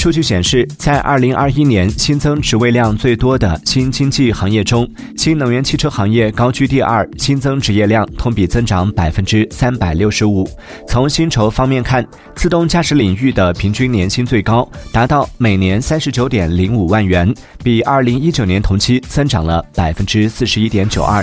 数据显示在二零二一年新增职位量最多的新经济行业中新能源汽车行业高居第二新增职业量同比增长百分之三百六十五。从薪酬方面看自动驾驶领域的平均年薪最高达到每年三十九点零五万元比二零一九年同期增长了百分之四十一点九二。